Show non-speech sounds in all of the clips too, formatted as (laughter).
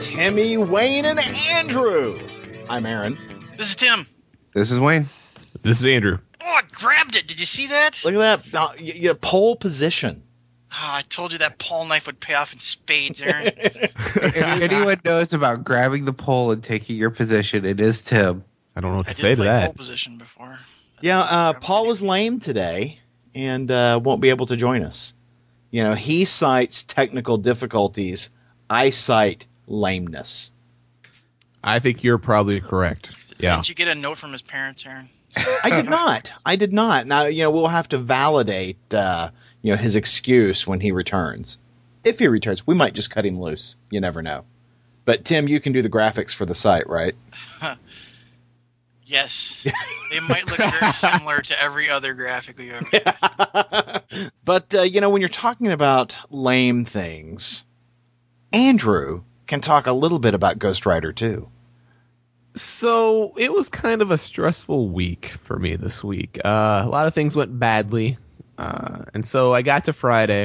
Timmy, Wayne, and Andrew. I'm Aaron. This is Tim. This is Wayne. This is Andrew. Oh, I grabbed it. Did you see that? Look at that. Uh, y- y- pole position. Oh, I told you that pawl knife would pay off in spades, Aaron. (laughs) If anyone knows about grabbing the pole and taking your position, it is Tim. I don't know what to did say to play that. pole position before. Yeah, uh, Paul was lame today and uh, won't be able to join us. You know, he cites technical difficulties. I cite lameness. I think you're probably correct. Yeah. Didn't you get a note from his parents, Aaron? I did not. I did not. Now, you know, we'll have to validate, uh, you know, his excuse when he returns. If he returns, we might just cut him loose. You never know. But Tim, you can do the graphics for the site, right? (laughs) Yes. they might look very similar to every other graphic we've ever (laughs) but uh, you know, when you're talking about lame things, Andrew can talk a little bit about Ghost Rider too. So it was kind of a stressful week for me this week. Uh, a lot of things went badly, uh, and so I got to Friday,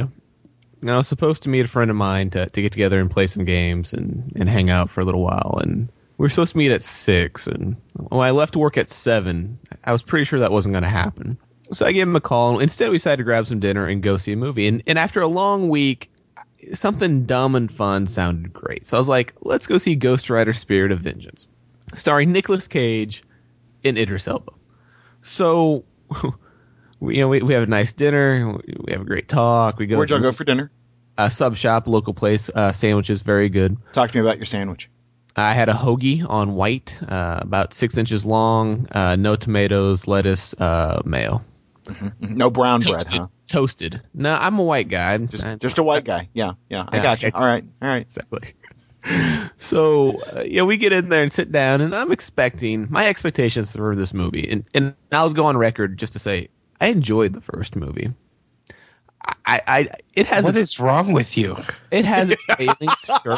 and I was supposed to meet a friend of mine to, to get together and play some games and, and hang out for a little while. And we were supposed to meet at six, and when I left work at seven, I was pretty sure that wasn't going to happen. So I gave him a call, instead we decided to grab some dinner and go see a movie. And, and after a long week, something dumb and fun sounded great. So I was like, let's go see Ghost Rider Spirit of Vengeance starring Nicolas Cage and Idris Elba. So, (laughs) we, you know, we, we have a nice dinner. We have a great talk. We go Where'd y'all go for dinner? a sub shop, local place. Uh, sandwiches, very good. Talk to me about your sandwich. I had a hoagie on white, uh, about six inches long, uh, no tomatoes, lettuce, uh, mayo. No brown bread, Toasted. huh? Toasted. No, I'm a white guy. Just, I- just a white guy. Yeah, yeah. I Yeah, got you. okay. All right, all right. exactly. So uh, yeah, we get in there and sit down, and I'm expecting my expectations for this movie, and and I'll go on record just to say I enjoyed the first movie. I, I it has What its, is wrong with you? it has its (laughs) failings, sure,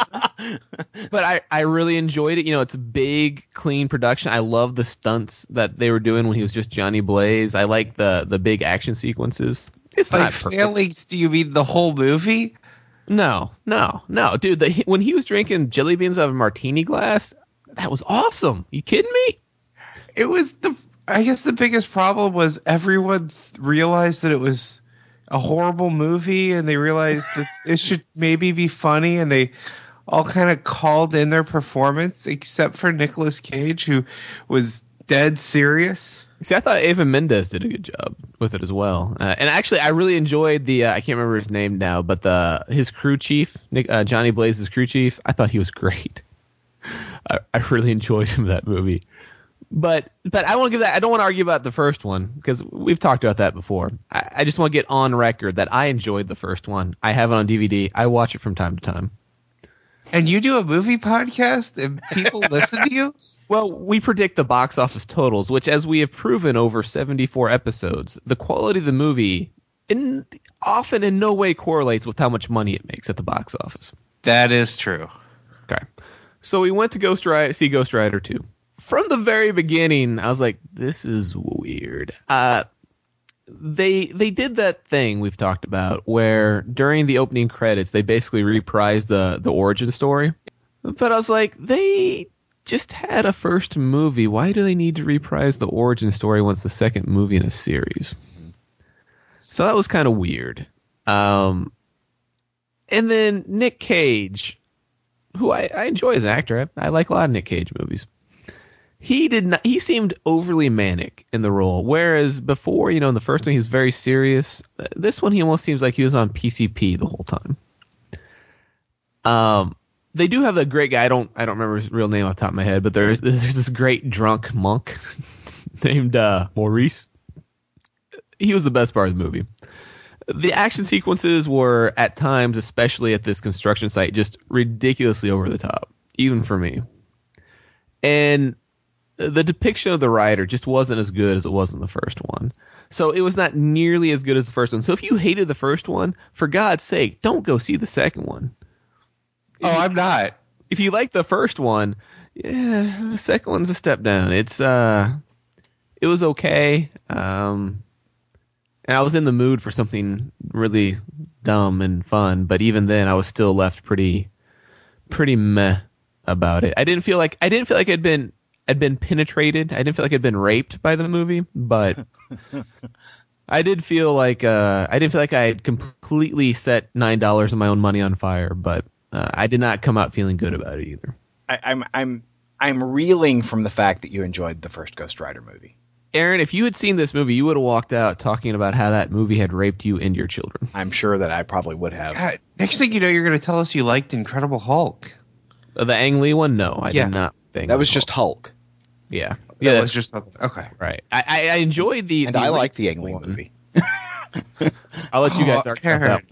but I I really enjoyed it. You know, it's a big, clean production. I love the stunts that they were doing when he was just Johnny Blaze. I like the the big action sequences. It's Like not perfect. failings? Do you mean the whole movie? No, no, no, dude. The, when he was drinking jelly beans out of a martini glass, that was awesome. You kidding me? It was the. I guess the biggest problem was everyone realized that it was a horrible movie, and they realized that it should maybe be funny, and they all kind of called in their performance, except for Nicolas Cage, who was dead serious. See, I thought Eva Mendes did a good job with it as well. Uh, and actually, I really enjoyed the. Uh, I can't remember his name now, but the his crew chief, Nick, uh, Johnny Blaze's crew chief. I thought he was great. (laughs) I, I really enjoyed him that movie. But but I want to give that. I don't want to argue about the first one because we've talked about that before. I, I just want to get on record that I enjoyed the first one. I have it on DVD. I watch it from time to time. And you do a movie podcast, and people (laughs) listen to you. Well, we predict the box office totals, which, as we have proven over 74 episodes, the quality of the movie in, often in no way correlates with how much money it makes at the box office. That is true. Okay. So we went to Ghost Rider, see Ghost Rider 2. From the very beginning, I was like, this is weird. Uh, they they did that thing we've talked about where during the opening credits they basically reprised the the origin story. But I was like, they just had a first movie. Why do they need to reprise the origin story once the second movie in a series? So that was kind of weird. Um, and then Nick Cage, who I, I enjoy as an actor, I, I like a lot of Nick Cage movies. He did not. He seemed overly manic in the role, whereas before, you know, in the first one he was very serious. This one he almost seems like he was on PCP the whole time. Um, they do have a great guy. I don't I don't remember his real name off the top of my head, but there's (laughs) there's this great drunk monk (laughs) named uh, Maurice. He was the best part of the movie. The action sequences were at times, especially at this construction site, just ridiculously over the top, even for me. And the depiction of the rider just wasn't as good as it was in the first one. So it was not nearly as good as the first one. So if you hated the first one, for God's sake, don't go see the second one. Oh, I'm not. If you like the first one, yeah, the second one's a step down. It's uh, it was okay. Um, and I was in the mood for something really dumb and fun, but even then, I was still left pretty pretty meh about it. I didn't feel like I didn't feel like I'd been I'd been penetrated. I didn't feel like I'd been raped by the movie, but (laughs) I did feel like uh, I didn't feel like I had completely set nine dollars of my own money on fire. But uh, I did not come out feeling good about it either. I, I'm I'm I'm reeling from the fact that you enjoyed the first Ghost Rider movie. Aaron, if you had seen this movie, you would have walked out talking about how that movie had raped you and your children. I'm sure that I probably would have. God, next thing you know, you're going to tell us you liked Incredible Hulk. Uh, the Ang Lee one, no, I Yeah. did not think That was just Hulk, yeah, That yeah, was that's just okay. right. I, I, I enjoyed the and the I like the Ang Lee movie. (laughs) I'll let you guys Oh, argue about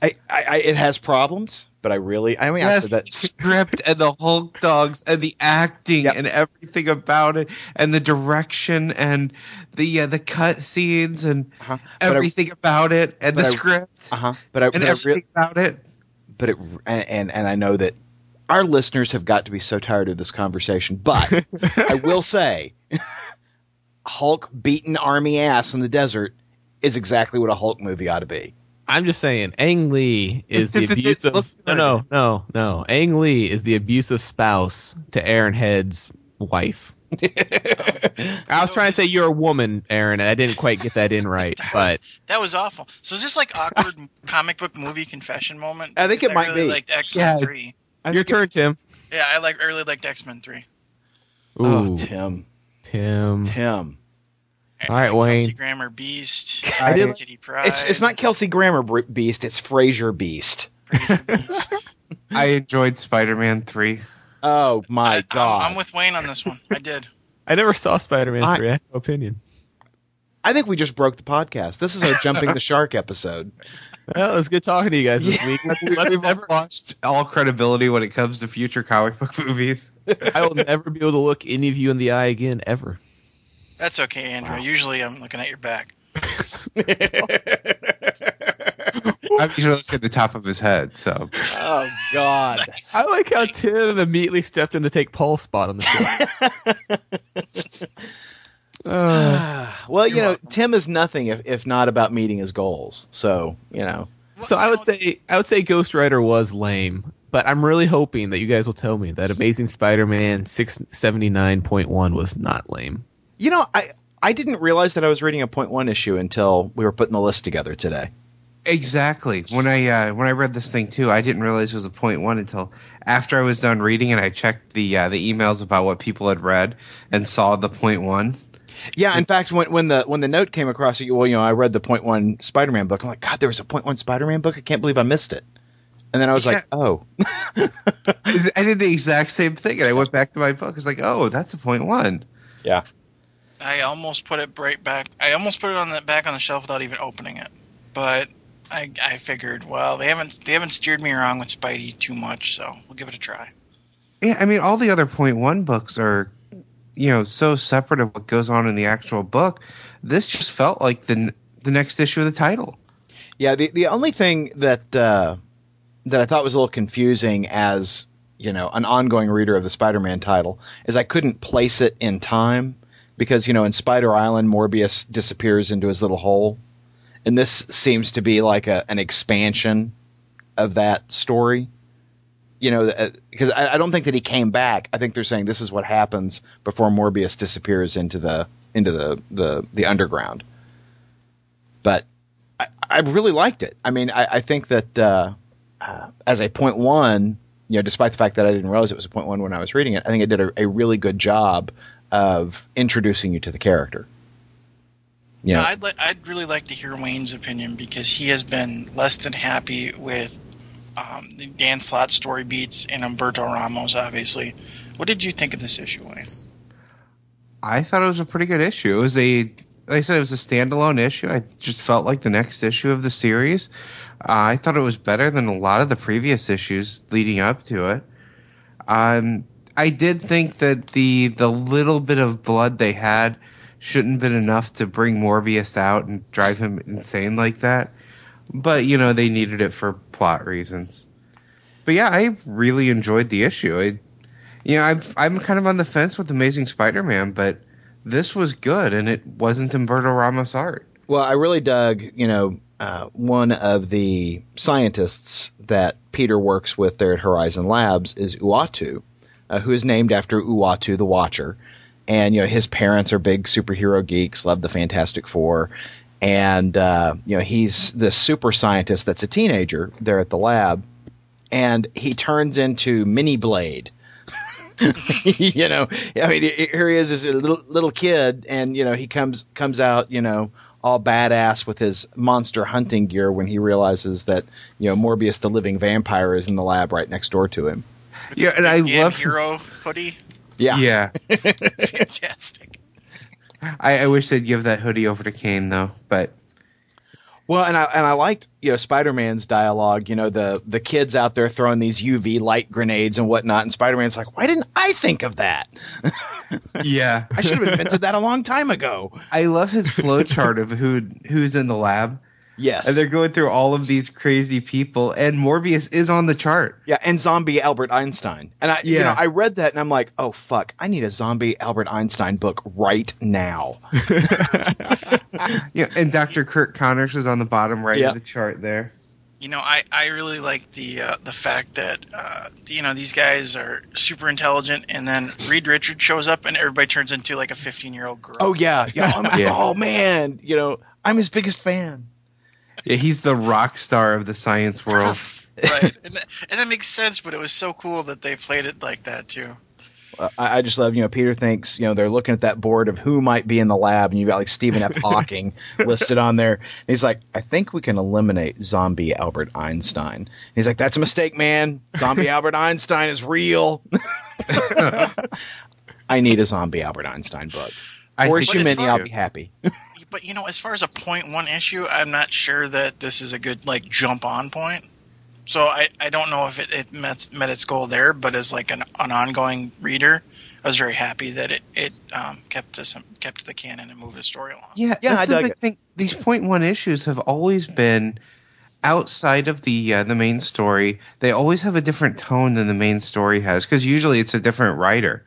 I, I, I it has problems, but I really I mean Yes, after that the script and the Hulk dogs and the acting Yep. and everything about it and the direction and the uh, the cut scenes and uh-huh. but I, everything about it and the I- script uh-huh. but I, and but I everything re- about it. but it and, and and I know that our listeners have got to be so tired of this conversation, but I (laughs) will say Hulk beating army ass in the desert is exactly what a Hulk movie ought to be. I'm just saying, Ang Lee is the (laughs) abusive. No, no, no, no. Ang Lee is the abusive spouse to Aaron Head's wife. (laughs) I was trying to say you're a woman, Aaron, and I didn't quite get that in right. But That was awful. So is this like awkward comic book movie confession moment? I think Because it might really be. like X Men Yeah. Three. I your think turn, Tim. Yeah, I like I really liked X Men Three. Ooh, Oh, Tim, Tim. Tim. All right, Wayne. Kelsey Grammer Beast. I did- Kitty Pryde. It's it's not Kelsey Grammer Br- Beast, it's Frasier (laughs) Beast. I enjoyed Spider-Man three. Oh my I, god! I'm, I'm with Wayne on this one. I did. I never saw Spider-Man I- 3. I have no opinion. I think we just broke the podcast. This is our jumping the shark episode. Well, it was good talking to you guys this week. Let's, (laughs) let's We've never, lost all credibility when it comes to future comic book movies. I will never be able to look any of you in the eye again, ever. That's okay, Andrew. Usually I'm looking at your back. (laughs) I'm usually looking at the top of his head. So oh god! (laughs) I like how Tim immediately stepped in to take Paul's spot on the show. Uh, (sighs) well, you know, Tim is nothing if, if not about meeting his goals. So, you know, so I would say I would say Ghost Rider was lame, but I'm really hoping that you guys will tell me that Amazing Spider-Man 679.1 was not lame. you know, I I didn't realize that I was reading a point one issue until we were putting the list together today. exactly when I uh, when I read this thing too, I didn't realize it was a point one until after I was done reading and I checked the uh, the emails about what people had read and saw the point one. Yeah, in fact, when when the when the note came across, well, you know, I read the point one Spider-Man book. I'm like, God, there was a point one Spider-Man book. I can't believe I missed it. And then I was like, oh, I did the exact same thing, and I went back to my book. It's like, oh, that's a point one. yeah. I almost put it right back. I almost put it on the back on the shelf without even opening it. But I, I figured, well, they haven't they haven't steered me wrong with Spidey too much, so we'll give it a try. Yeah, I mean, all the other point one books are, you know, so separate of what goes on in the actual book. This just felt like the the next issue of the title. Yeah, the the only thing that uh, that I thought was a little confusing as you know an ongoing reader of the Spider-Man title is I couldn't place it in time because you know in Spider Island Morbius disappears into his little hole, and this seems to be like a, an expansion of that story. You know, because I, I don't think that he came back. I think they're saying this is what happens before Morbius disappears into the into the the, the underground. But I, I really liked it. I mean, I, I think that uh, uh, as a point one, you know, despite the fact that I didn't realize it was a point one when I was reading it, I think it did a, a really good job of introducing you to the character. Yeah, Now, I'd li- I'd really like to hear Wayne's opinion because he has been less than happy with um, the Dan Slott story beats and Humberto Ramos. Obviously, what did you think of this issue, Wayne? I thought it was a pretty good issue. It was a, like I said, it was a standalone issue. I just felt like the next issue of the series. Uh, I thought it was better than a lot of the previous issues leading up to it. Um, I did think that the the little bit of blood they had shouldn't have been enough to bring Morbius out and drive him insane like that. But you know they needed it for plot reasons. But yeah, I really enjoyed the issue. I, you know, I'm I'm kind of on the fence with Amazing Spider-Man, but this was good, and it wasn't Humberto Ramos art. well, I really dug, you know, uh, one of the scientists that Peter works with there at Horizon Labs is Uatu, uh, who is named after Uatu the Watcher. And, you know, his parents are big superhero geeks, love the Fantastic Four. And, uh, you know, he's the super scientist that's a teenager there at the lab. And he turns into Mini Blade. (laughs) you know, I mean, here he is as a little little kid, and you know, he comes comes out, you know, all badass with his monster hunting gear when he realizes that you know Morbius, the living vampire, is in the lab right next door to him. Yeah, and I Yeah, love hero hoodie. Yeah, Yeah, (laughs) Fantastic. I, I wish they'd give that hoodie over to Kane though, but Well, and I and I liked you know Spider Man's dialogue. You know the the kids out there throwing these UV light grenades and whatnot, and Spider Man's like, why didn't I think of that? (laughs) yeah, I should have invented that a long time ago. I love his flow chart of who who's in the lab, Yes, and they're going through all of these crazy people, and Morbius is on the chart. yeah, and zombie Albert Einstein. And I, you know, I read that and I'm like, oh fuck, I need a zombie Albert Einstein book right now. (laughs) (laughs) Yeah, and Dr. Curt Connors is on the bottom right Yeah. of the chart there. You know, I, I really like the uh, the fact that uh, you know these guys are super intelligent, and then Reed Richards shows up, and everybody turns into like a 15 year old girl. Oh yeah, yeah. (laughs) Oh, Yeah. oh man, you know, I'm his biggest fan. Yeah, he's the rock star of the science world. (laughs) right, and that, and that makes sense. But it was so cool that they played it like that too. Uh, I, I just love, you know, Peter thinks, you know, they're looking at that board of who might be in the lab, and you've got like Stephen F. (laughs) Hawking listed on there. And he's like, I think we can eliminate zombie Albert Einstein. And he's like, that's a mistake, man. Zombie (laughs) Albert Einstein is real. I need a zombie Albert Einstein book. I or think issue many, I'll be happy. But you know, as far as a point one issue, I'm not sure that this is a good like jump on point. So I, I don't know if it, it met, met its goal there, but as like an, an ongoing reader, I was very happy that it it um, kept to some kept the canon and moved the story along. Yeah, Yeah, that's I the dug big it. thing. These point one issues have always been outside of the uh, the main story. They always have a different tone than the main story has because usually it's a different writer,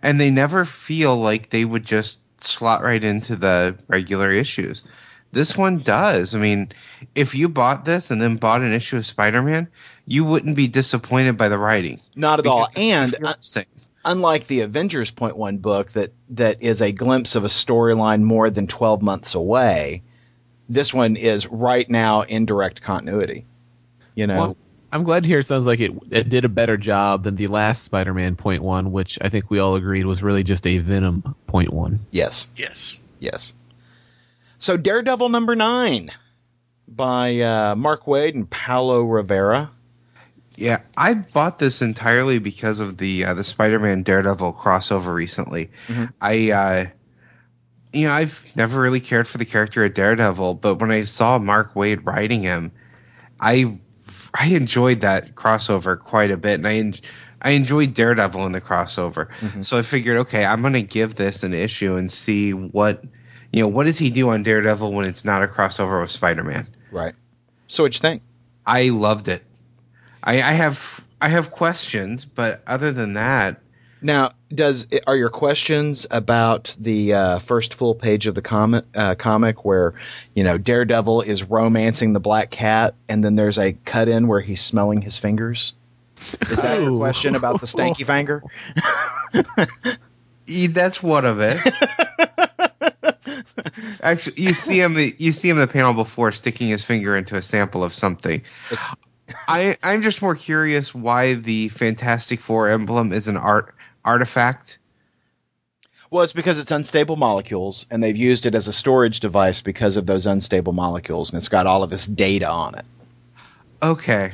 and they never feel like they would just slot right into the regular issues. This one does. I mean, if you bought this and then bought an issue of Spider-Man, you wouldn't be disappointed by the writing. Not at all. And it feels the same. unlike the Avengers Point One book that that is a glimpse of a storyline more than twelve months away, this one is right now in direct continuity. You know, Well, I'm glad to hear it sounds like it, it did a better job than the last Spider-Man point one, which I think we all agreed was really just a Venom point one. yes, Yes. yes. So Daredevil number nine by uh, Mark Waid and Paulo Rivera. Yeah, I bought this entirely because of the uh, the Spider-Man Daredevil crossover recently. Mhm. I, uh, you know, I've never really cared for the character of Daredevil, but when I saw Mark Waid writing him, I I enjoyed that crossover quite a bit, and I en- I enjoyed Daredevil in the crossover. Mhm. So I figured, okay, I'm gonna give this an issue and see what you know what does he do on Daredevil when it's not a crossover with Spider-Man. Right. So what you think? I loved it. I, I have I have questions, but other than that, Now, does are your questions about the uh, first full page of the comic uh, comic where you know Daredevil is romancing the Black Cat, and then there's a cut in where he's smelling his fingers? Is that your question about the stanky (laughs) finger? that's one of it. Actually, you see him you see him in the panel before sticking his finger into a sample of something. I I'm just more curious why the Fantastic Four emblem is an art artifact. Well, it's because it's unstable molecules, and they've used it as a storage device because of those unstable molecules, and it's got all of this data on it. Okay,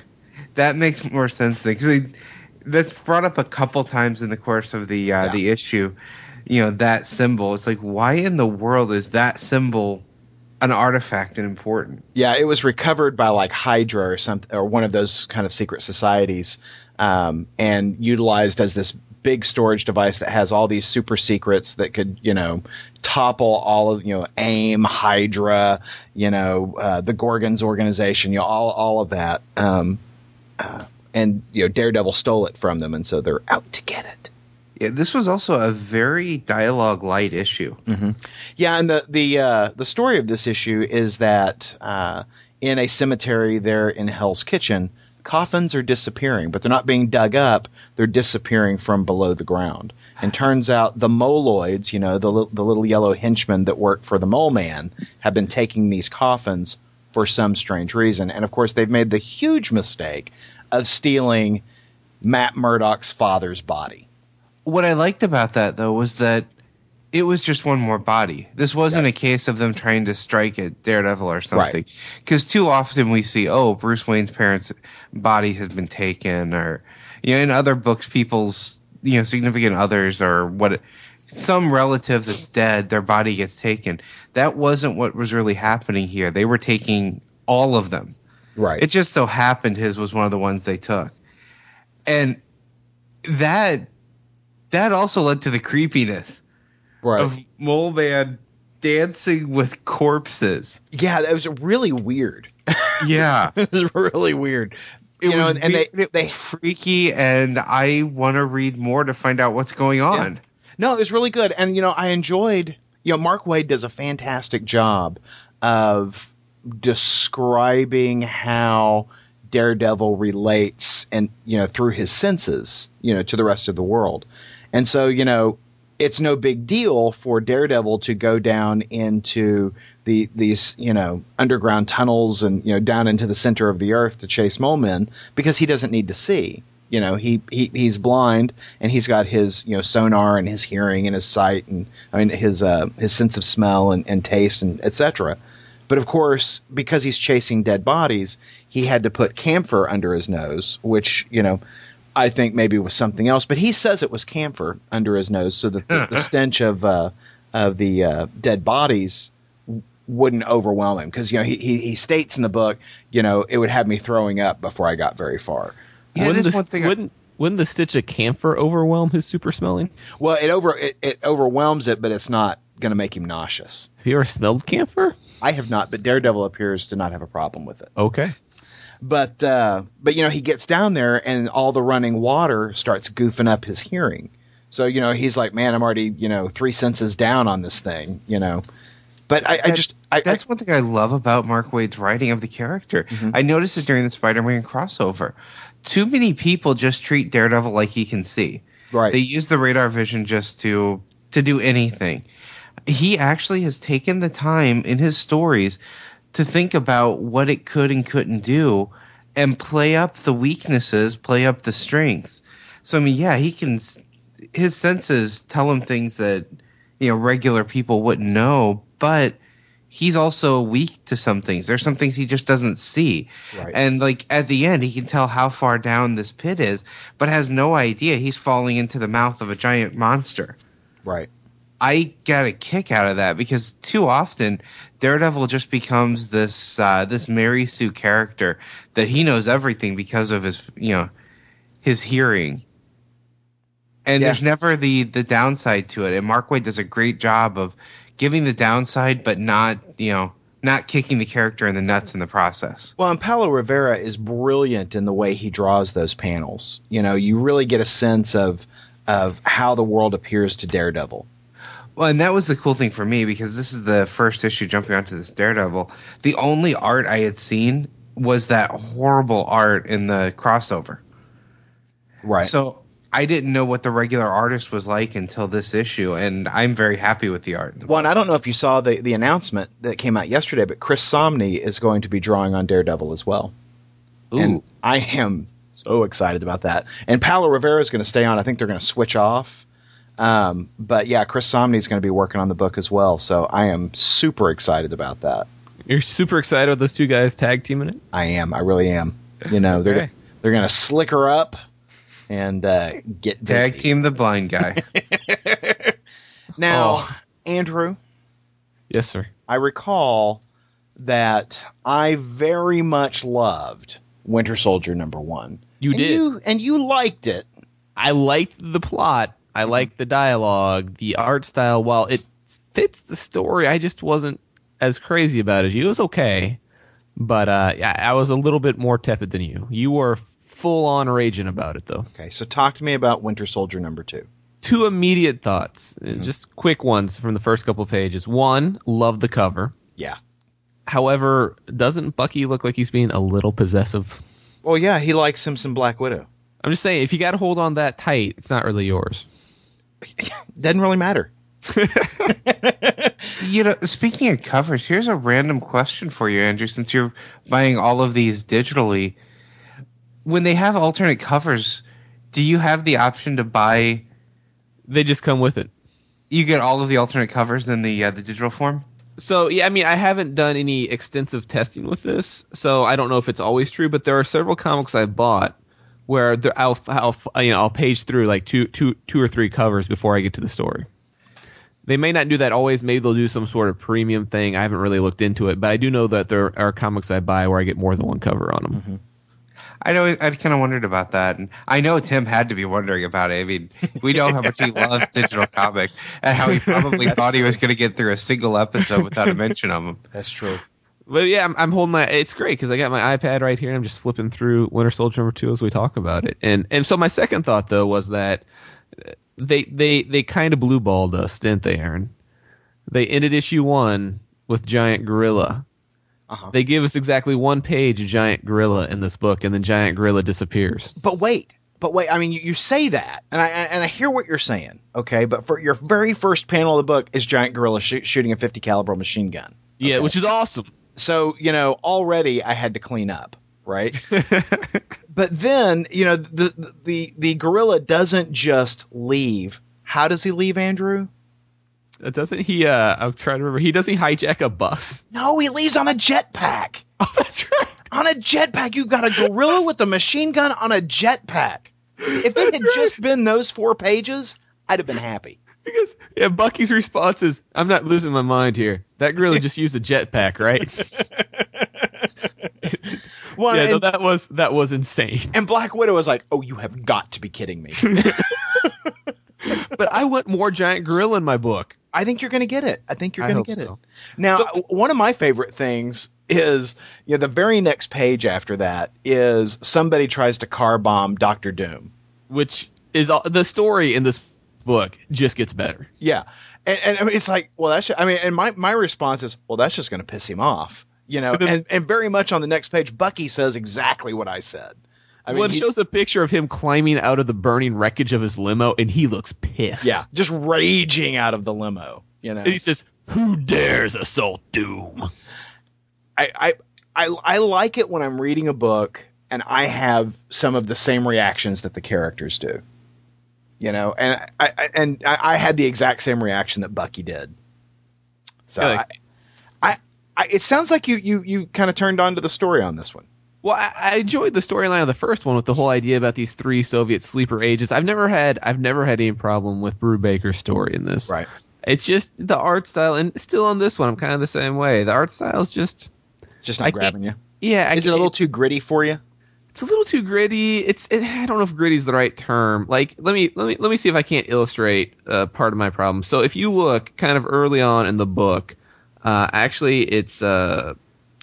that makes more sense because that's brought up a couple times in the course of the uh, Yeah. the issue. You know that symbol. It's like why in the world is that symbol an artifact and important? Yeah, it was recovered by like Hydra or something, or one of those kind of secret societies, um, and utilized as this big storage device that has all these super secrets that could, you know, topple all of, you know, AIM, Hydra, you know, uh, the Gorgons organization, you know, all all of that. Um, uh, and you know, Daredevil stole it from them, and so they're out to get it. Yeah, this was also a very dialogue light issue. Yeah, and the the uh, the story of this issue is that uh, in a cemetery there in Hell's Kitchen, coffins are disappearing, but they're not being dug up; they're disappearing from below the ground. And turns out the moloids, you know, the the little yellow henchmen that work for the mole man, have been taking these coffins for some strange reason. And of course, they've made the huge mistake of stealing Matt Murdock's father's body. What I liked about that though was that it was just one more body. This wasn't a case of them trying to strike at Daredevil or something. Because too often we see, oh, Bruce Wayne's parents' body has been taken, or you know, in other books, people's you know significant others or what some relative that's dead, their body gets taken. That wasn't what was really happening here. They were taking all of them. Right. It just so happened his was one of the ones they took. And that that also led to the creepiness right. of Mole Man dancing with corpses. yeah, that was really weird. Yeah. (laughs) it was really weird. It you know, was and, they it they was freaky and I want to read more to find out what's going on. no, it was really good, and you know, I enjoyed. You know, Mark Waid does a fantastic job of describing how Daredevil relates, and you know, through his senses, you know, to the rest of the world, and so you know, it's no big deal for Daredevil to go down into the these you know underground tunnels and you know down into the center of the earth to chase mole men because he doesn't need to see. You know, he, he he's blind and he's got his you know sonar and his hearing and his sight and I mean his uh, his sense of smell and, and taste and etc. But of course, because he's chasing dead bodies, he had to put camphor under his nose, which you know I think maybe was something else. But he says it was camphor under his nose so that the, the (laughs) stench of uh, of the uh, dead bodies wouldn't overwhelm him because you know he, he he states in the book you know it would have me throwing up before I got very far. Yeah, wouldn't, that's the, one thing wouldn't, wouldn't the stitch of camphor overwhelm his super smelling? Well, it over it, it overwhelms it, but it's not going to make him nauseous. Have you ever smelled camphor? I have not, but Daredevil appears to not have a problem with it. Okay. But uh, but you know he gets down there and all the running water starts goofing up his hearing. So you know he's like, man, I'm already you know three senses down on this thing, you know. But I, I just I, That's one thing I love about Mark Waid's writing of the character. I noticed it during the Spider-Man crossover. Too many people just treat Daredevil like he can see. Right. They use the radar vision just to to do anything. He actually has taken the time in his stories to think about what it could and couldn't do and play up the weaknesses, play up the strengths. So I mean, yeah, he can his senses tell him things that you know regular people wouldn't know, but he's also weak to some things. There's some things he just doesn't see. Right. And like at the end, he can tell how far down this pit is, but has no idea he's falling into the mouth of a giant monster. right. I got a kick out of that because too often Daredevil just becomes this uh, this Mary Sue character that he knows everything because of his you know his hearing. And Yeah. there's never the the downside to it. And Mark Waid does a great job of giving the downside, but not you know not kicking the character in the nuts in the process. Well, and Paulo Rivera is brilliant in the way he draws those panels. You know, you really get a sense of of how the world appears to Daredevil. Well, and that was the cool thing for me because this is the first issue jumping onto this Daredevil. The only art I had seen was that horrible art in the crossover. Right. So I didn't know what the regular artist was like until this issue, and I'm very happy with the art. Well, and I don't know if you saw the, the announcement that came out yesterday, but Chris Samnee is going to be drawing on Daredevil as well. And Ooh. I am so excited about that. And Paulo Rivera is going to stay on. I think they're going to switch off. Um, but yeah, Chris Samnee is going to be working on the book as well. So I am super excited about that. You're super excited with those two guys tag teaming it? I am. I really am. You know, they're they're going to slick her up and uh, get busy. Tag team the blind guy. (laughs) Now, Oh. Andrew, Yes, sir. I recall that I very much loved Winter Soldier number one. You and did. you, and you liked it. I liked the plot. I like the dialogue, the art style. While it fits the story, I just wasn't as crazy about it. As you. It was okay, but uh, I was a little bit more tepid than you. You were full on raging about it, though. Okay, so talk to me about Winter Soldier number two. two immediate thoughts, uh, just quick ones from the first couple pages. One, love the cover. Yeah. However, doesn't Bucky look like he's being a little possessive? Well, yeah, he likes him some Black Widow. I'm just saying, if you got to hold on that tight, it's not really yours. Doesn't really matter. (laughs) You know, speaking of covers, here's a random question for you, Andrew. Since you're buying all of these digitally, when they have alternate covers, do you have the option to buy? They just come with it. You get all of the alternate covers in the uh, the digital form. So yeah, I mean, I haven't done any extensive testing with this, so I don't know if it's always true. But there are several comics I've bought where there, I'll, I'll you know I'll page through like two two two or three covers before I get to the story. They may not do that always. Maybe they'll do some sort of premium thing. I haven't really looked into it, but I do know that there are comics I buy where I get more than one cover on them. I know. I kind of wondered about that, and I know Tim had to be wondering about it. I mean, we know how much he (laughs) loves digital comic, and how he probably thought he was going to get through a single episode without a mention of them. That's true. But yeah, I'm, I'm holding my. It's great because I got my iPad right here. and I'm just flipping through Winter Soldier number two as we talk about it. And and so my second thought though was that they they they kind of blue balled us, didn't they, Aaron? They ended issue one with Giant Gorilla. Uh-huh. They give us exactly one page of Giant Gorilla in this book, and then Giant Gorilla disappears. But wait, but wait. I mean, you, you say that, and I and I hear what you're saying. Okay, but for your very first panel of the book is Giant Gorilla sh- shooting a 50 caliber machine gun. Yeah, which is awesome. So you know, already I had to clean up, right? (laughs) but then you know, the the the gorilla doesn't just leave. How does he leave, Andrew? Doesn't he? Uh, I'm trying to remember. He doesn't he hijack a bus? No, he leaves on a jetpack. (laughs) Oh, that's right. On a jetpack, you got a gorilla with a machine gun on a jetpack. If it had just been those four pages, I'd have been happy. Because yeah, Bucky's response is, "I'm not losing my mind here. That gorilla just used a jetpack, right?" (laughs) Well, yeah, no, that was that was insane. and Black Widow was like, "Oh, you have got to be kidding me." (laughs) But I want more giant gorilla in my book. I think you're going to get it. I think you're going to get so. it. Now, So- one of my favorite things is, you know, the very next page after that is somebody tries to car bomb Doctor Doom. which is the story in this book just gets better. Yeah, and, and I mean, it's like, well, that's. I mean, and my my response is, well, that's just going to piss him off, you know. And and very much on the next page, Bucky says exactly what I said. I mean, well, it he- shows a picture of him climbing out of the burning wreckage of his limo, and he looks pissed. yeah, just raging out of the limo, you know. and he says, "Who dares assault Doom?" I, I I I like it when I'm reading a book and I have some of the same reactions that the characters do. You know, and I, I and I, I had the exact same reaction that Bucky did. So I, I, I, it sounds like you you you kind of turned on to the story on this one. Well, I, I enjoyed the storyline of the first one with the whole idea about these three Soviet sleeper agents. I've never had I've never had any problem with Brubaker's story in this. Right. It's just the art style, and still on this one, I'm kind of the same way. The art style is just Just not can't- grabbing you. yeah. I Is it a little too gritty for you? It's a little too gritty. It's it, I don't know if gritty is the right term. Like let me let me let me see if I can't illustrate uh, part of my problem. So if you look kind of early on in the book, uh, actually it's uh,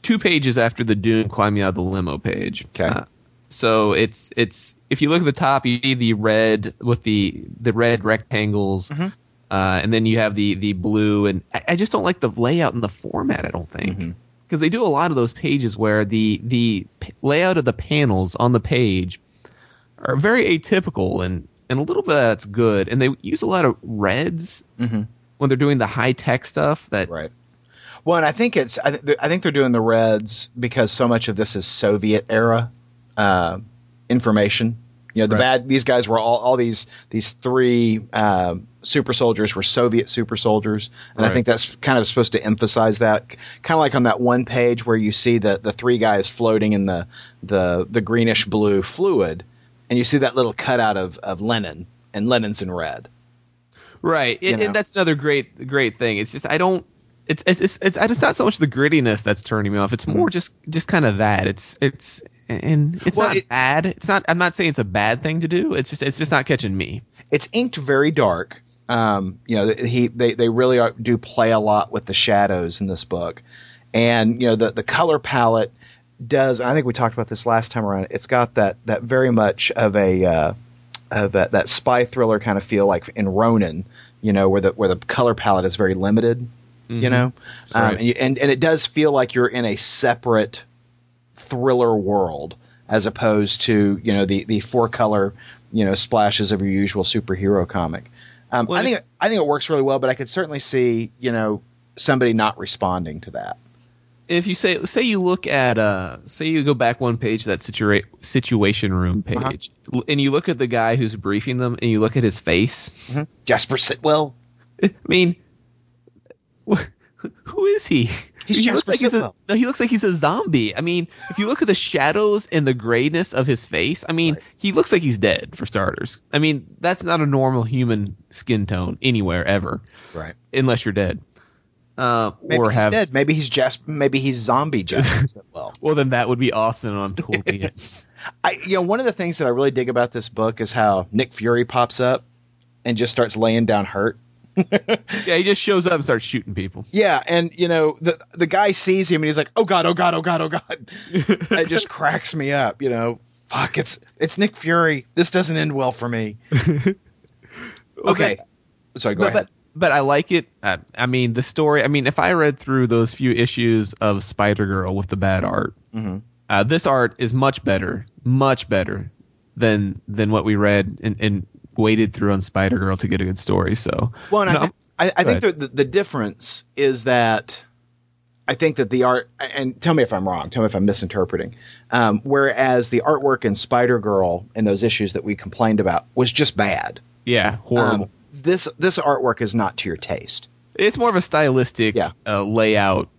two pages after the Doom climbing out of the limo page. Okay. Uh, so it's it's if you look at the top, you see the red with the the red rectangles. Mhm. Uh, and then you have the the blue, and I, I just don't like the layout and the format. I don't think Mhm. Because they do a lot of those pages where the the p- layout of the panels on the page are very atypical and and a little bit of that's good and they use a lot of reds Mm-hmm. when they're doing the high tech stuff that Right. Well, and I think it's I, th- I think they're doing the Reds because so much of this is Soviet era uh, information. You know, the Right. bad these guys were all all these these three uh, super soldiers were Soviet super soldiers, and I think that's kind of supposed to emphasize that. Kind of like on that one page where you see the the three guys floating in the the the greenish blue fluid, and you see that little cutout of of Lenin, and Lenin's in red. right. And, that's another great great thing. It's just i don't it's it's it's, it's, it's not so much the grittiness that's turning me off. It's more just just kind of that. It's it's and it's Well, not it- bad it's not i'm not saying it's a bad thing to do it's just it's just not catching me it's inked very dark. Um, you know, he they they really are, do play a lot with the shadows in this book, and you know the the color palette does. I think we talked about this last time around. It's got that that very much of a uh, of that spy thriller kind of feel, like in Ronin, you know, where the where the color palette is very limited, you know, um, Right. and, you, and and it does feel like you're in a separate thriller world as opposed to you know the the four color you know splashes of your usual superhero comic. Um, Well, I think it- I think it works really well, but I could certainly see you know somebody not responding to that. if you say say you look at uh say you go back one page that situa- situation room Uh-huh. page and you look at the guy who's briefing them and you look at his face Jasper Sitwell. (laughs) i mean who is he He's he looks like he's a, no, he looks like he's a zombie. I mean, if you look at the shadows and the grayness of his face, I mean, he looks like he's dead for starters. I mean, that's not a normal human skin tone anywhere ever, Right. unless you're dead. Uh, Maybe or he's have dead. Maybe he's Jasper. Maybe he's zombie Jasper (laughs) Sitwell. well, then that would be awesome. I'm totally in. I, you know, one of the things that I really dig about this book is how Nick Fury pops up and just starts laying down hurt. (laughs) Yeah, he just shows up and starts shooting people. Yeah, and you know the the guy sees him and he's like, "Oh God, oh God, oh God, oh God!" (laughs) it just cracks me up. You know, fuck, it's it's Nick Fury. This doesn't end well for me. (laughs) okay, sorry, go but, ahead. but but I like it. I, I mean, the story. I mean, if I read through those few issues of Spider Girl with the bad art, Mhm. uh, this art is much better, much better than than what we read in, and waded through on Spider Girl to get a good story. So, Well, and No, I, thi- I, I think the, the difference is that I think that the art, and tell me if I'm wrong, tell me if I'm misinterpreting. Um, whereas the artwork in Spider Girl in those issues that we complained about was just bad. yeah, horrible. Um, this this artwork is not to your taste. it's more of a stylistic Yeah. uh, layout,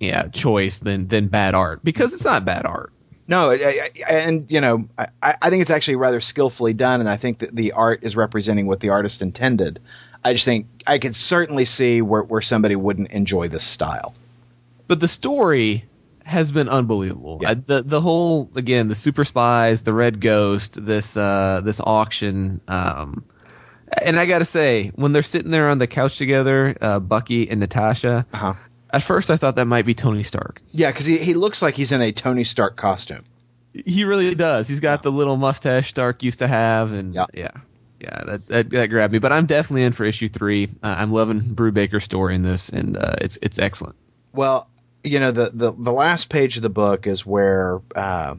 yeah, choice than than bad art because it's not bad art. No, I, I, and you know, I, I think it's actually rather skillfully done, and I think that the art is representing what the artist intended. I just think I could certainly see where, where somebody wouldn't enjoy this style. but the story has been unbelievable. Yeah. Uh, the the whole again the super spies, the red ghost, this uh, this auction. Um, and I gotta say, when they're sitting there on the couch together, uh, Bucky and Natasha, Uh huh. At first I thought that might be Tony Stark. Yeah, because he, he looks like he's in a Tony Stark costume. He really does. He's got the little mustache Stark used to have, and Yeah. yeah, yeah, that, that that grabbed me. But I'm definitely in for issue three. Uh, I'm loving Brubaker's story in this, and uh, it's it's excellent. Well, you know, the, the, the last page of the book is where uh,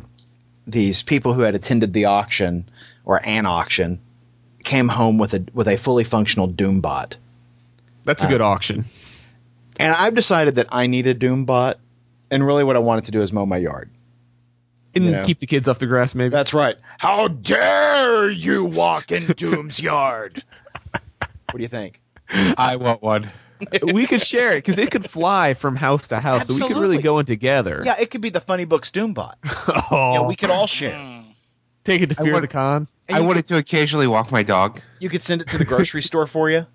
these people who had attended the auction or an auction came home with a with a fully functional Doombot. That's a Uh, good auction. And I've decided that I need a Doombot, and really what I wanted to do is mow my yard. And you know. keep the kids off the grass, maybe. That's right. How dare you walk in Doom's yard? What do you think? I want one. (laughs) we could share it because it could fly from house to house, so we could really go in together. Yeah, it could be the Funny Books Doombot. (laughs) oh, Yeah, we could all share. Mm. take it to I Fear want- the Con. I you wanted to occasionally walk my dog. You could send it to the grocery (laughs) store for you.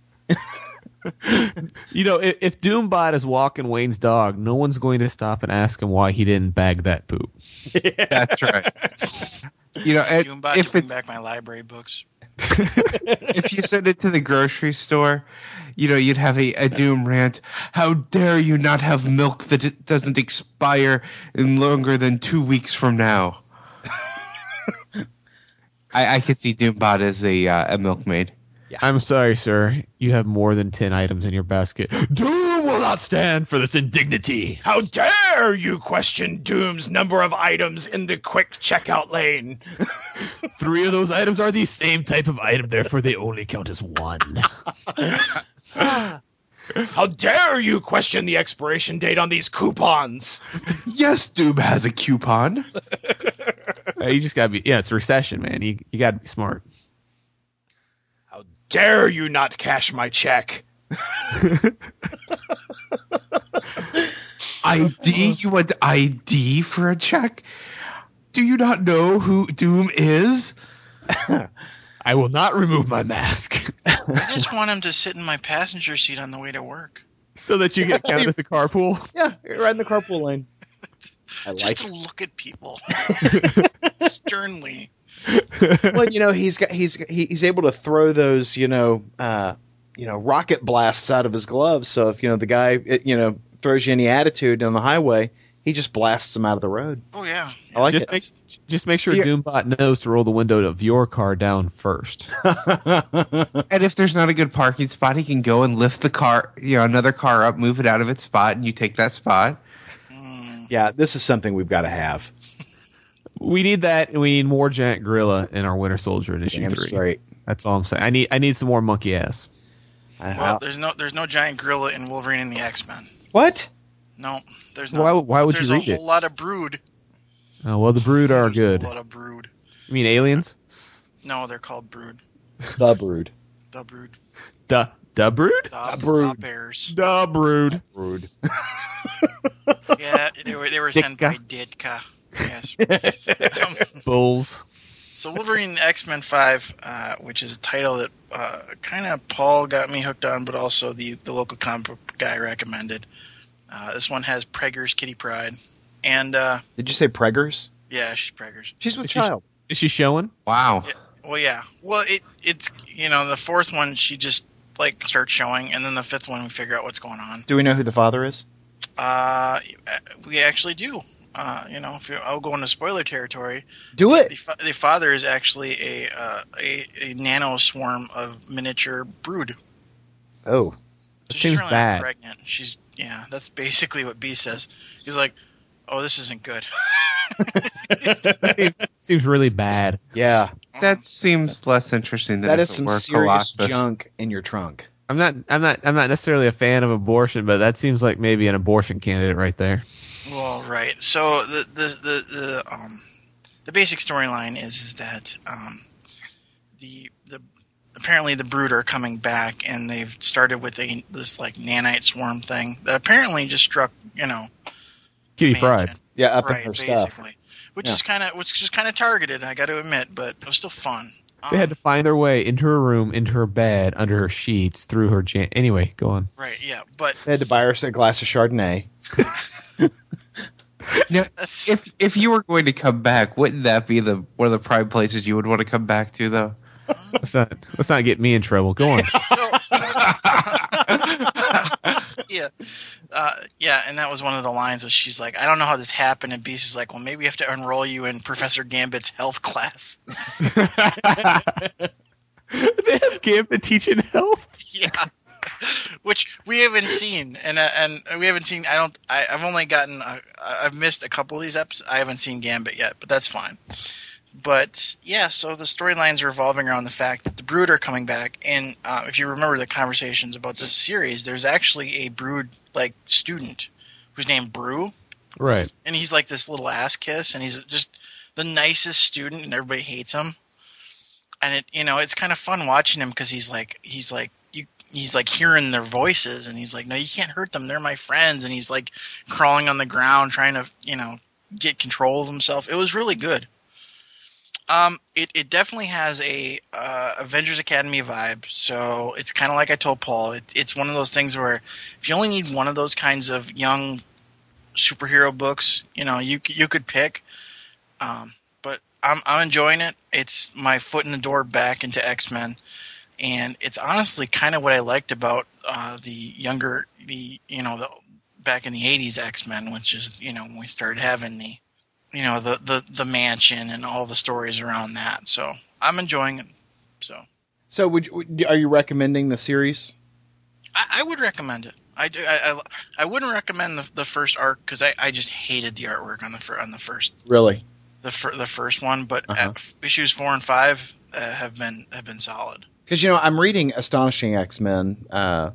You know, if, if Doombot is walking Wayne's dog, no one's going to stop and ask him why he didn't bag that poop. Yeah. (laughs) That's right. You know, and Doombot, you if bring it's back my library books. (laughs) if you send it to the grocery store, you know, you'd have a, a doom rant. How dare you not have milk that it doesn't expire in longer than two weeks from now? (laughs) I, I could see Doombot as a uh, a milkmaid. I'm sorry, sir. You have more than 10 items in your basket. Doom will not stand for this indignity. How dare you question Doom's number of items in the quick checkout lane? (laughs) Three of those items are the same type of item, therefore they only count as one. (laughs) How dare you question the expiration date on these coupons? Yes, Doom has a coupon. (laughs) Uh, you just gotta be, yeah, it's a recession, man. You, you gotta be smart. How dare you not cash my check? (laughs) ID? You want ID for a check? Do you not know who Doom is? (laughs) I will not remove my mask I just want him to sit in my passenger seat on the way to work. so that you get counted as a carpool. Yeah, right in the carpool lane. I Just like to look at people (laughs) sternly. (laughs) well, you know, he's got he's he's able to throw those, you know, uh, you know, rocket blasts out of his gloves. So if you know the guy, it, you know, throws you any attitude on the highway, He just blasts them out of the road. Oh yeah. I like Just it. make just make sure Here. Doombot knows to roll the window of your car down first. (laughs) And if there's not a good parking spot, he can go and lift the car, you know, another car up, move it out of its spot, and you take that spot. Yeah, this is something we've got to have. We need that, we need more giant gorilla in our Winter Soldier in issue Damn three. straight. That's all I'm saying. I need I need some more monkey ass. Well, there's no there's no giant gorilla in Wolverine and the X Men. what? No, there's Why, not. why would there's you a read whole lot of brood. Oh well, the Brood are There's good. A lot of brood. You mean aliens? No, they're called brood. The brood. The brood. The the Brood? The, brood. the bears. The Brood. Brood. (laughs) Yeah, they were they were sent by Ditka. Yes. Um, (laughs) Bulls. So Wolverine X Men Five, uh, which is a title that uh, kind of Paul got me hooked on, but also the the local comic book guy recommended. Uh, this one has Preggers Kitty Pryde, and uh, Did you say preggers? yeah, she's Preggers. She's with She's- child. Is she showing? Wow. Well, yeah. Well, it it's you know the fourth one she just like starts showing, and then the fifth one we figure out what's going on. Do we know who the father is? Uh, we actually do. Uh, you know, if you, I'll go into spoiler territory. Do The, it. fa- the father is actually a, uh, a a nano swarm of miniature brood. Oh. So That she's seems really bad. pregnant. She's yeah. That's basically what B says. He's like, oh, this isn't good. Seems, seems really bad. Yeah. That seems less interesting than That if is it some were serious Colossus. junk in your trunk. I'm not I'm not I'm not necessarily a fan of abortion, but that seems like maybe an abortion candidate right there. Well, right. So the the the, the um the basic storyline is is that um the the apparently the brood are coming back and they've started with a this like nanite swarm thing that apparently just struck you know Kitty mansion. Pryde. Yeah, up right in her stuff. basically which Yeah. is kind of which is kind of targeted I got to admit but it was still fun. They had Um, to find their way into her room, into her bed, under her sheets, through her jam. Anyway, go on. right yeah but They had to buy her a glass of Chardonnay. (laughs) Now, (laughs) if if you were going to come back, wouldn't that be the one of the prime places you would want to come back to, though? Let's not let's not get me in trouble. Go on. (laughs) (laughs) yeah, uh, yeah, and that was one of the lines. where she's like, I don't know how this happened, and Beast is like, well, maybe we have to enroll you in Professor Gambit's health class. they have Gambit teaching health. yeah, (laughs) which we haven't seen, and uh, and we haven't seen. I don't. I, I've only gotten. Uh, I've missed a couple of these episodes. I haven't seen Gambit yet, but that's fine. But yeah, so the storylines are revolving around the fact that the Brood are coming back, and uh, if you remember the conversations about this series, there's actually a Brood like student who's named Broo, Right. and he's like this little ass kiss, and he's just the nicest student, and everybody hates him. And it, you know, it's kind of fun watching him because he's like, he's like, he's like hearing their voices, and he's like, no, you can't hurt them, they're my friends, and he's like crawling on the ground trying to, you know, get control of himself. It was really good. Um, it, it definitely has a uh, Avengers Academy vibe. So it's kind of like I told Paul. It, it's one of those things where if you only need one of those kinds of young superhero books, you know, you you could pick. Um, but I'm I'm enjoying it. It's my foot in the door back into X Men, and it's honestly kind of what I liked about uh, the younger the you know the back in the '80s X Men, which is you know when we started having the you know the the the mansion and all the stories around that. So I'm enjoying it. So So, would you, are you recommending the series? I, I would recommend it. I, do, I, I, I wouldn't recommend the, the first arc because I, I just hated the artwork on the fir- on the first Really? the fir- the first one. But Uh-huh. uh, issues four and five uh, have been have been solid. Because you know, I'm reading Astonishing X Men, uh,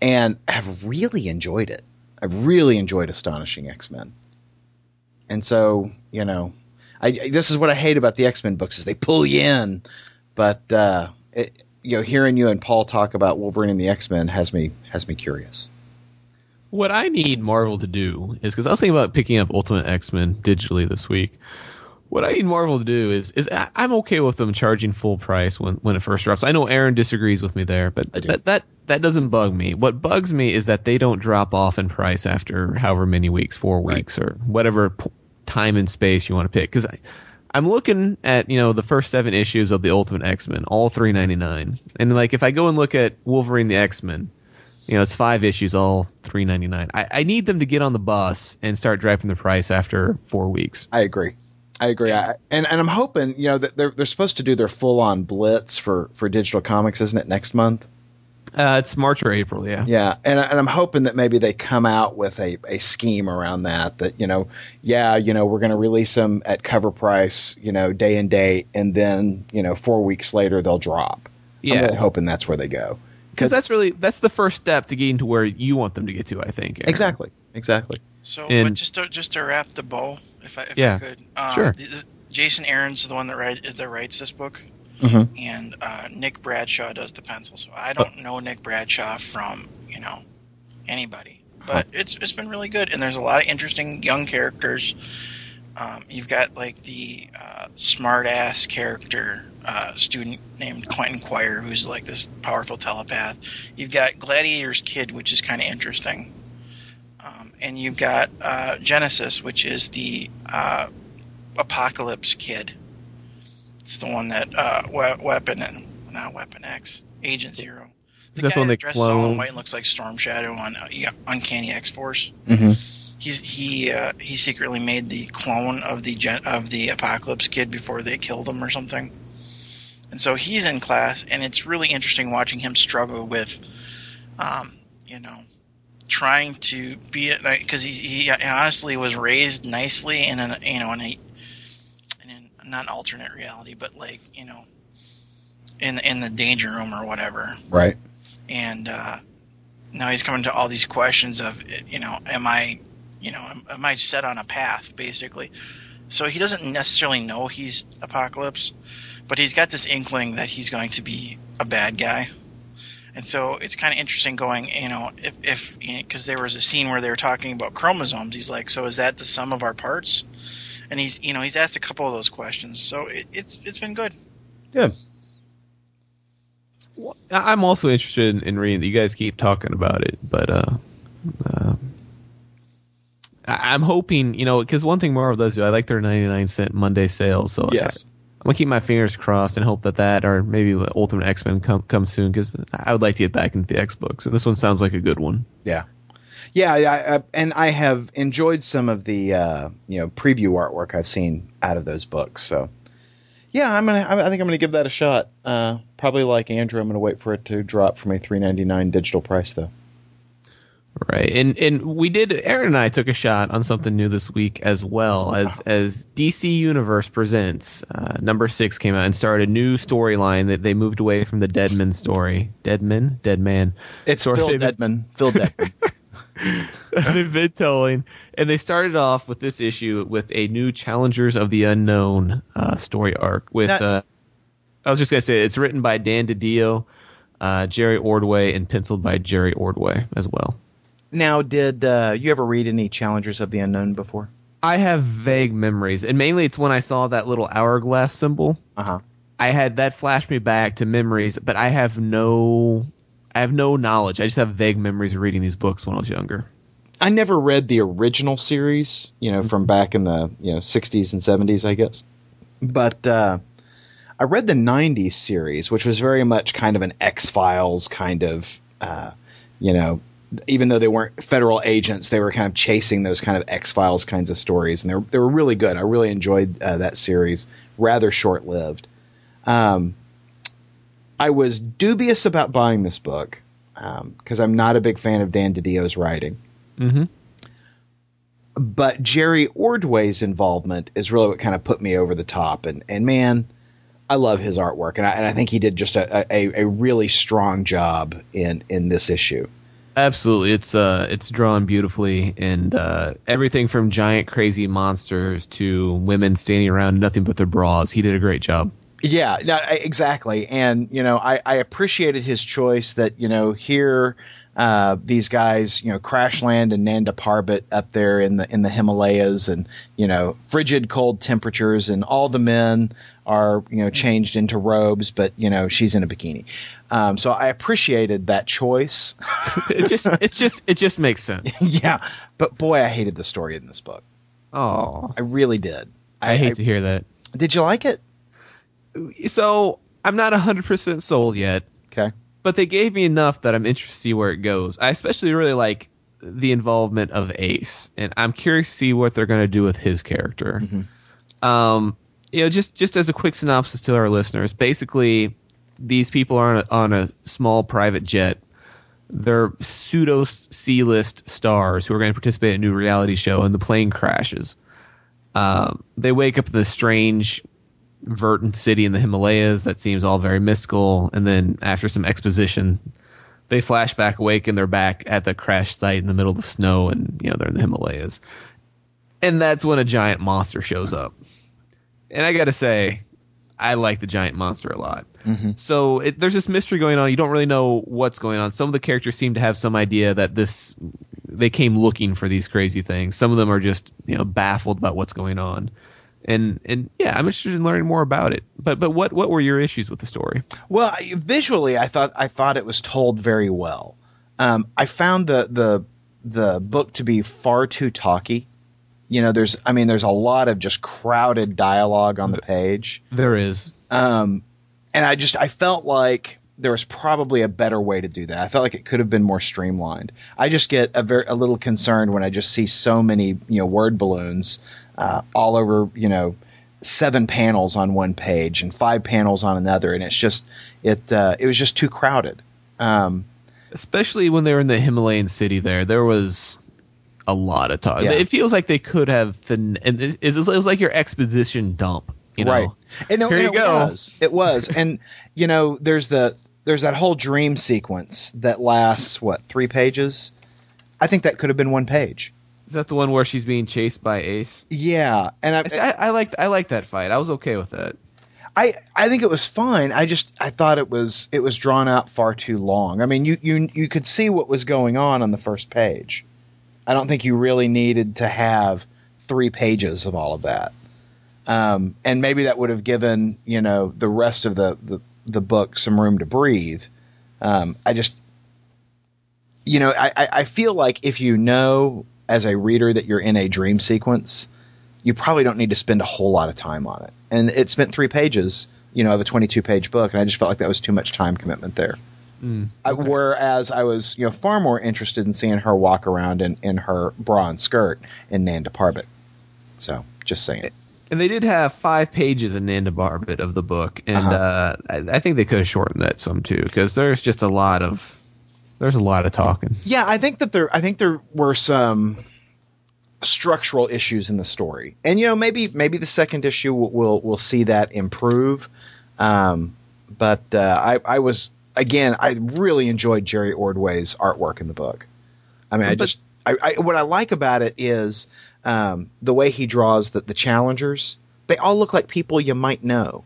and have really enjoyed it. I've really enjoyed Astonishing X Men, and so you know, I, I- this is what I hate about the X Men books is they pull you in, but uh, it, you know, hearing you and Paul talk about Wolverine and the X Men has me has me curious. What I need Marvel to do is because I was thinking about picking up Ultimate X Men digitally this week. What I need Marvel to do is is I- I'm okay with them charging full price when, when it first drops. I know Aaron disagrees with me there, but that that that doesn't bug me. What bugs me is that they don't drop off in price after however many weeks, four Right. weeks or whatever p- time and space you want to pick. Because I'm looking at you know the first seven issues of the Ultimate X Men, all three ninety nine, and like if I go and look at Wolverine the X Men, You know, it's five issues, all three ninety nine. I, I need them to get on the bus and start dropping the price after four weeks. I agree. I agree. I, and and I'm hoping, you know, that they're they're supposed to do their full on blitz for for digital comics, isn't it, next month? Uh, it's March or April, yeah. Yeah, and and I'm hoping that maybe they come out with a, a scheme around that. That you know, yeah, you know, we're going to release them at cover price, you know, day and date, and then you know, four weeks later they'll drop. Yeah. I'm really hoping that's where they go. Because that's really that's the first step to getting to where you want them to get to. I think. Aaron. exactly, exactly. So, And- but just to, just to wrap the bow, if I, if Yeah, I could, um, sure. th- Jason Aaron's the one that write, that writes this book, Mhm. and uh, Nick Bradshaw does the pencil. So I don't know Nick Bradshaw from you know anybody, but it's it's been really good, and there's a lot of interesting young characters. Um, you've got like the uh, smart ass character uh, student named Quentin Quire, who's like this powerful telepath. You've got Gladiator's kid, which is kind of interesting. And you've got uh, Genesis, which is the uh, Apocalypse kid. It's the one that uh, we- Weapon and not Weapon X, Agent Zero. Is that the guy one they dresses all in white and looks like Storm Shadow on uh, yeah, Uncanny X Force. Mm-hmm. He's he uh, he secretly made the clone of the gen- of the Apocalypse kid before they killed him or something. And so he's in class, and it's really interesting watching him struggle with, um, you know, trying to be because he, he honestly was raised nicely in an you know in a in an, not alternate reality, but like you know, in in the danger room or whatever. Right. and uh, now he's coming to all these questions of you know am i you know am, am i set on a path basically? So he doesn't necessarily know he's apocalypse but he's got this inkling that he's going to be a bad guy and so it's kind of interesting going you know if if because there was a scene where they were talking about chromosomes he's like so is that the sum of our parts and he's you know he's asked a couple of those questions so it, it's it's been good Good. Well, I- I'm also interested in, in reading. You guys keep talking about it, but uh, uh, I- I'm hoping you know because one thing Marvel does do, I like their 99 cent Monday sales. So Yes. I'm gonna keep my fingers crossed and hope that that or maybe Ultimate X Men come come soon because I would like to get back into the X books. And this one sounds like a good one. Yeah. Yeah, I, I, and I have enjoyed some of the uh, you know preview artwork I've seen out of those books. So, yeah, I'm gonna. I think I'm gonna give that a shot. Uh, probably like Andrew, I'm gonna wait for it to drop from a 3.99 digital price though. Right, and and we did. Aaron and I took a shot on something new this week as well as as DC Universe presents. Uh, number six came out and started a new storyline that they moved away from the Deadman story. Deadman, Deadman. It's Phil Deadman. Phil (laughs) Deadman. They've been telling, and they started off with this issue with a new Challengers of the Unknown uh, story arc. With That- uh, I was just gonna say it's written by Dan DiDio, uh, Jerry Ordway, and penciled by Jerry Ordway as well. Now, did uh, you ever read any Challengers of the Unknown before? I have vague memories, and mainly it's when I saw that little hourglass symbol. Uh huh. I had that flash me back to memories, but I have no, I have no knowledge. I just have vague memories of reading these books when I was younger. I never read the original series, you know, from back in the you know 60s and 70s, I guess. But uh, I read the 90s series, which was very much kind of an X Files kind of, uh, you know, even though they weren't federal agents, they were kind of chasing those kind of X Files kinds of stories, and they were, they were really good. I really enjoyed uh, that series. Rather short lived. Um, I was dubious about buying this book because I'm not a big fan of Dan DiDio's writing Mm-hmm. but Jerry Ordway's involvement is really what kind of put me over the top. And and man, I love his artwork, and I, and I think he did just a, a, a really strong job in in this issue. Absolutely, it's uh, it's drawn beautifully, and uh, everything from giant crazy monsters to women standing around nothing but their bras. He did a great job. Yeah, no, exactly. And you know, I, I appreciated his choice that you know here. Uh, these guys, you know, crash land in Nanda Parbat up there in the in the Himalayas, and you know, frigid cold temperatures, and all the men are you know changed into robes, but you know she's in a bikini. Um, so I appreciated that choice. (laughs) It just, it's just, it just makes sense. (laughs) yeah, but boy, I hated the story in this book. Oh, I really did. I hate to hear that. Did you like it? So I'm not hundred percent sold yet. Okay. But they gave me enough that I'm interested to see where it goes. I especially really like the involvement of Ace, and I'm curious to see what they're going to do with his character. Um, you know, just just as a quick synopsis to our listeners, basically, these people are on a, on a small private jet. They're pseudo C-list stars who are going to participate in a new reality show, and the plane crashes. Um, they wake up in this strange verdant city in the Himalayas that seems all very mystical, and then after some exposition, they flash back awake and they're back at the crash site in the middle of the snow, and you know they're in the Himalayas. And that's when a giant monster shows up. And I got to say, I like the giant monster a lot. Mm-hmm. So it, there's this mystery going on. You don't really know what's going on. Some of the characters seem to have some idea that this they came looking for these crazy things. Some of them are just you know baffled about what's going on. And and yeah, I'm interested in learning more about it. But but what what were your issues with the story? Well, I- visually, I thought I thought it was told very well. Um, I found the the the book to be far too talky. You know, there's I mean, there's a lot of just crowded dialogue on the page. There is. Um, and I just I felt like there was probably a better way to do that. I felt like it could have been more streamlined. I just get a very a little concerned when I just see so many you know word balloons uh, all over you know seven panels on one page and five panels on another, and it's just it uh, it was just too crowded. Um, especially when they were in the Himalayan city there, there was a lot of talk. Yeah. It feels like they could have fin- and it, was like your exposition dump, you know. Right. And, no, Here and you it go. was. It was. and you know, there's the there's that whole dream sequence that lasts what three pages. I think that could have been one page. Is that the one where she's being chased by Ace? Yeah, and I, I, I liked I liked that fight. I was okay with that. I I think it was fine. I just I thought it was it was drawn out far too long. I mean, you you you could see what was going on on the first page. I don't think you really needed to have three pages of all of that. Um, and maybe that would have given you know the rest of the the, the book some room to breathe. Um, I just you know I, I I feel like if you know as a reader that you're in a dream sequence, you probably don't need to spend a whole lot of time on it. And it spent three pages, you know, of a 22 page book, and I just felt like that was too much time commitment there. I, whereas I was, you know, far more interested in seeing her walk around in, in her bra and skirt in Nanda Parbat. So, just saying. And they did have five pages in Nanda Parbat of the book, and Uh-huh. uh, I, I think they could have shortened that some too, because there's just a lot of there's a lot of talking. Yeah, I think that there, I think there were some structural issues in the story, and you know, maybe maybe the second issue will will, will see that improve. Um, but uh, I, I was again, I really enjoyed Jerry Ordway's artwork in the book. I mean, I But- just, I, I what I like about it is um, the way he draws the, the challengers. They all look like people you might know.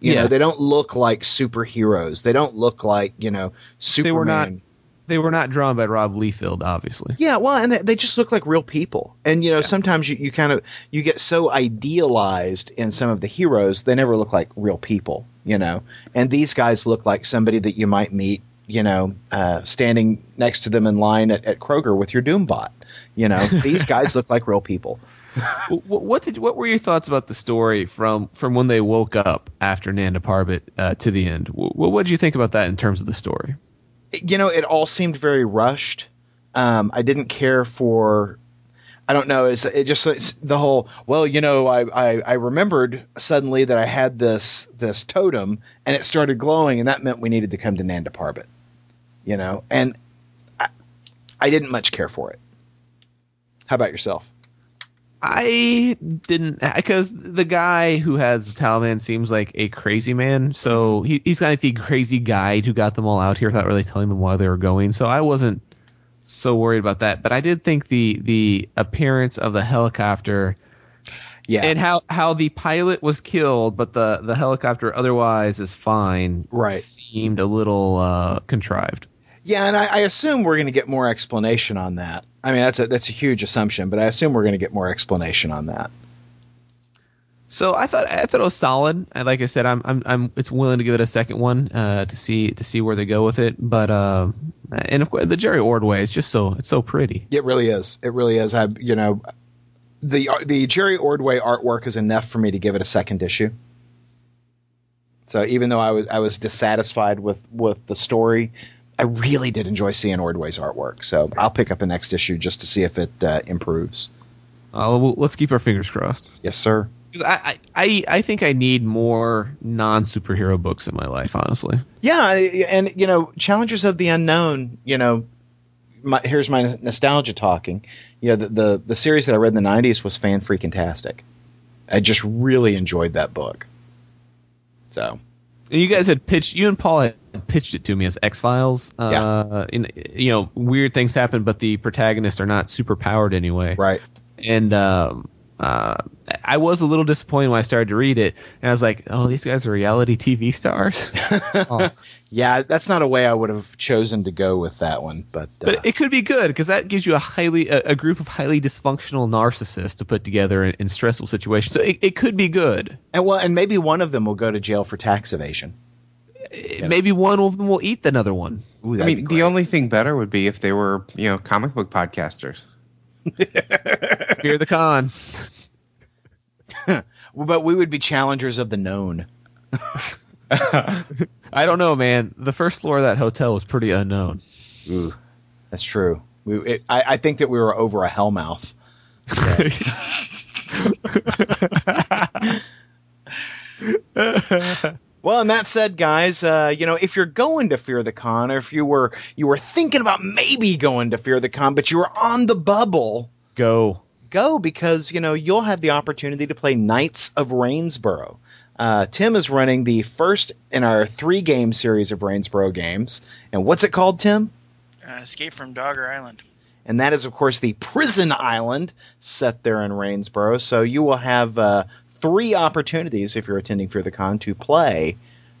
You know, they don't look like superheroes. They don't look like you know Superman. They were not they were not drawn by Rob Liefeld, obviously. Yeah, well, and they, they just look like real people. And you know, sometimes you, you kind of you get so idealized in some of the heroes, they never look like real people. You know, and these guys look like somebody that you might meet. You know, uh, standing next to them in line at, at Kroger with your Doombot. You know, (laughs) these guys look like real people. Wh- what did what were your thoughts about the story from from when they woke up after Nanda Parbat uh, to the end? What what did you think about that in terms of the story? you know, it all seemed very rushed. Um, I didn't care for. I don't know. It's, it just the whole. Well, you know, I, I I remembered suddenly that I had this this totem and it started glowing, and that meant we needed to come to Nanda Parbat. You know, and I, I didn't much care for it. How about yourself? I didn't because the guy who has the Taliban seems like a crazy man. So he, he's kind of the crazy guide who got them all out here without really telling them why they were going. So I wasn't so worried about that. But I did think the the appearance of the helicopter Yeah, and how how the pilot was killed, but the the helicopter otherwise is fine. Right. seemed a little uh, contrived. yeah, and I, I assume we're going to get more explanation on that. I mean, that's a that's a huge assumption, but I assume we're going to get more explanation on that. So I thought I thought it was solid. And Like I said, I'm I'm I'm it's willing to give it a second one uh, to see to see where they go with it. But uh, and of course the Jerry Ordway is just so it's so pretty. It really is. It really is. I, you know, the the Jerry Ordway artwork is enough for me to give it a second issue. So even though I was I was dissatisfied with with the story, I really did enjoy seeing Ordway's artwork. So I'll pick up the next issue just to see if it uh, improves. Uh, well, let's keep our fingers crossed. Yes, sir. I, I, I think I need more non superhero books in my life, honestly. Yeah, and you know, Challengers of the Unknown. You know, my, here's my nostalgia talking. You know, the, the the series that I read in the '90s was fan freaking tastic. I just really enjoyed that book. So And you guys had pitched, you and Paul had pitched it to me as X Files. Uh, in, you know, weird things happen, but the protagonists are not super powered anyway. right, And um, uh, I was a little disappointed when I started to read it, and I was like, "Oh, these guys are reality TV stars." Oh. (laughs) yeah, that's not a way I would have chosen to go with that one, but, uh, But it could be good because that gives you a highly a, a group of highly dysfunctional narcissists to put together in, in stressful situations. So it, it could be good. and well, and maybe one of them will go to jail for tax evasion. Maybe one of them will eat another one. Ooh, I mean, the only thing better would be if they were, you know, comic book podcasters. (laughs) Fear the con. (laughs) but we would be challengers of the known. (laughs) I don't know, man. The first floor of that hotel was pretty unknown. Ooh, that's true. We, it, I, I think that we were over a hellmouth. Well, and that said, guys, uh, you know, if you're going to Fear the Con, or if you were you were thinking about maybe going to Fear the Con, but you were on the bubble, Go. go because you know you'll have the opportunity to play Knights of Rainsboro. Uh, Tim is running the first in our three game series of Rainsboro games, and what's it called, Tim? Uh, Escape from Dogger Island. and that is of course the prison island set there in Rainsboro. So you will have uh, three opportunities if you're attending Fear the Con to play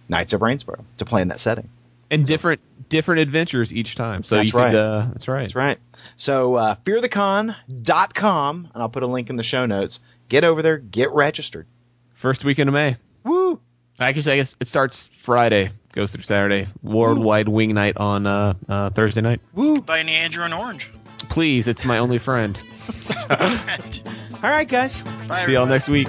Knights of Rainsboro to play in that setting. And different different adventures each time. So That's you right. could, uh, that's right. That's right. So uh, fearthecon.com, and I'll put a link in the show notes. Get over there, get registered. First weekend of May. Woo! Actually, I guess it starts Friday, goes through Saturday. Worldwide Wing Night on uh, uh, Thursday night. Woo! Buy any Andrew and Orange. Please, it's my only friend. (laughs) (laughs) All right, guys, Bye, See y'all next week.